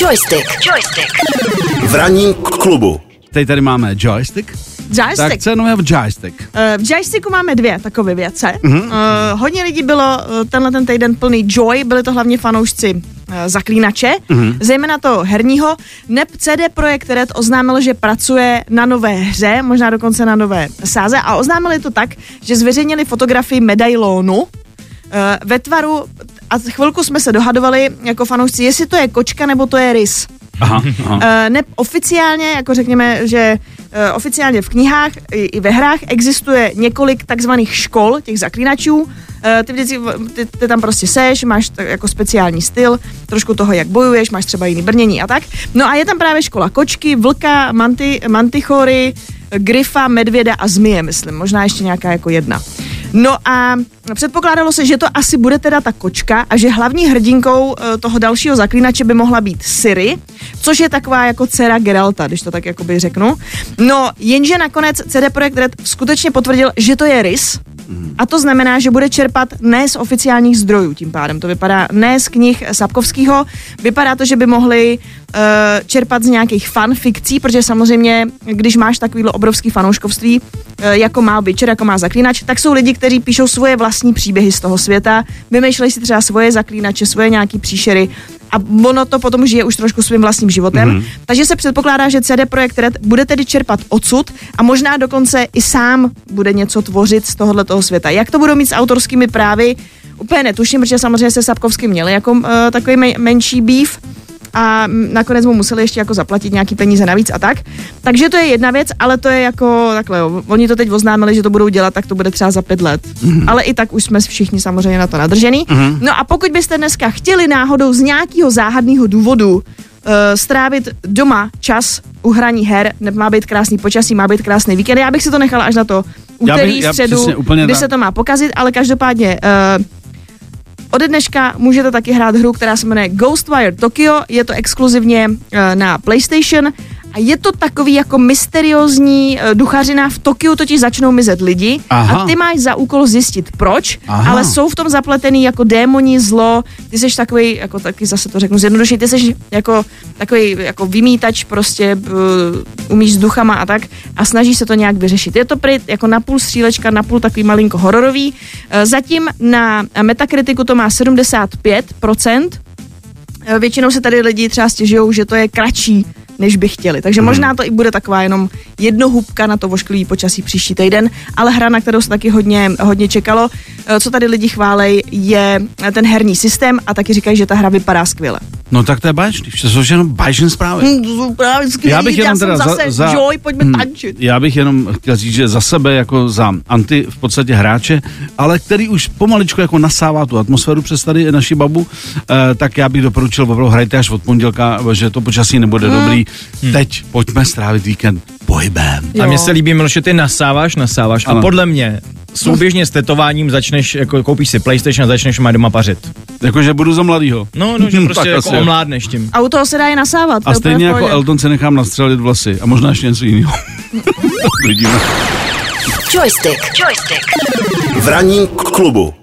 Joystick. Joystick. V ranním k- klubu. Teď tady máme joystick. Tak Joystick. co je nového v joystick? Eh, V joysticku máme dvě takové věce. Uh, hodně lidí bylo eh, tenhle ten týden plný joy, byli to hlavně fanoušci zaklínače, zejména to herního. NEP CD Projekt Red oznámil, že pracuje na nové hře, možná dokonce na nové sáze a oznámili to tak, že zveřejnili fotografii medailonu eh, ve tvaru a chvilku jsme se dohadovali jako fanoušci, jestli to je kočka nebo to je rys. Aha, aha. Uh, ne oficiálně, jako řekněme, že uh, oficiálně v knihách i, i ve hrách existuje několik takzvaných škol těch zaklínačů. Uh, ty, vždycky, ty, ty tam prostě seš, máš tak jako speciální styl, trošku toho, jak bojuješ, máš třeba jiný brnění a tak. No a je tam právě škola kočky, vlka, manty, mantichory, gryfa, medvěda a zmije, myslím. Možná ještě nějaká jako jedna. No a předpokládalo se, že to asi bude teda ta kočka a že hlavní hrdinkou eh, toho dalšího zaklínače by mohla být Siri, což je taková jako dcera Geralta, když to tak jakoby řeknu. No, jenže nakonec CD Projekt Red skutečně potvrdil, že to je Rys, a to znamená, že bude čerpat ne z oficiálních zdrojů tím pádem. To vypadá ne z knih Sapkovského, vypadá to, že by mohli uh, čerpat z nějakých fanfikcí, protože samozřejmě, když máš takovýhle obrovský fanouškovství, uh, jako má Witcher, jako má Zaklínač, tak jsou lidi, kteří píšou svoje vlastní příběhy z toho světa, vymýšlejí si třeba svoje zaklínače, svoje nějaký příšery a ono to potom žije už trošku svým vlastním životem. Mm-hmm. Takže se předpokládá, že CD Projekt Red bude tedy čerpat odsud a možná dokonce i sám bude něco tvořit z tohohle toho světa. Jak to budou mít s autorskými právy, úplně netuším, protože samozřejmě se Sapkovsky měli jako uh, takový me- menší býv a nakonec mu museli ještě jako zaplatit nějaký peníze navíc a tak. Takže to je jedna věc, ale to je jako takhle, jo. oni to teď oznámili, že to budou dělat, tak to bude třeba za pět let. Mm-hmm. Ale i tak už jsme všichni samozřejmě na to nadržený. Mm-hmm. No a pokud byste dneska chtěli náhodou z nějakého záhadného důvodu uh, strávit doma čas u hraní her, má být krásný počasí, má být krásný víkend, já bych si to nechala až na to Já bych- úterý, já středu, přesně, úplně kdy se to má pokazit, ale každopádně uh, Ode dneška můžete taky hrát hru, která se jmenuje Ghostwire Tokyo, je to exkluzivně eh, na PlayStation a je to takový jako mysteriózní eh, duchařina. V Tokiu totiž začnou mizet lidi Aha. a ty máš za úkol zjistit proč, Aha. ale jsou v tom zapletený jako démoni, zlo, ty jsi takový, jako taky zase to řeknu zjednodušeně, ty jsi jako takový jako vymítač prostě, uh, umíš s duchama a tak a snaží se to nějak vyřešit. Je to prý jako napůl střílečka, napůl takový malinko hororový. Eh, Zatím na Metakritiku to má 75%, Eh, Většinou se tady lidi třeba stěžují, že to je kratší, než by chtěli. Takže možná to i bude taková jenom jednohubka na to vošklivý počasí příští týden, ale hra, na kterou se taky hodně, hodně čekalo. Eh, Co tady lidi chválej, je ten herní systém a taky říkají, že ta hra vypadá skvěle. No tak to je báječný, to jsou jenom báječné zprávy. Hm, to jsou právě skvělý, Já bych jenom jsem teda za, zase, za, Joy, pojďme hm, tančit. Já bych jenom chtěl říct, že za sebe jako za anti v podstatě hráče, ale který už pomaličku jako nasává tu atmosféru přes tady naši babu, eh, tak já bych doporučil opravdu hrajte až od pondělka, že to počasí nebude Hm. dobrý. Teď pojďme strávit víkend pohybem. A mně se líbí, Miloš, že ty nasáváš, nasáváš Ano. a podle mě souběžně s tetováním začneš, jako koupíš si PlayStation a začneš má doma pařit. Jakože budu za mladýho. No, no, že Tak prostě jako omládneš tím. A u toho se dá i nasávat. to A stejně jako pohodě. Elton se nechám nastřelit vlasy a možná ještě něco jiného. Vidíme. Joystick. Joystick. V ranním k- klubu.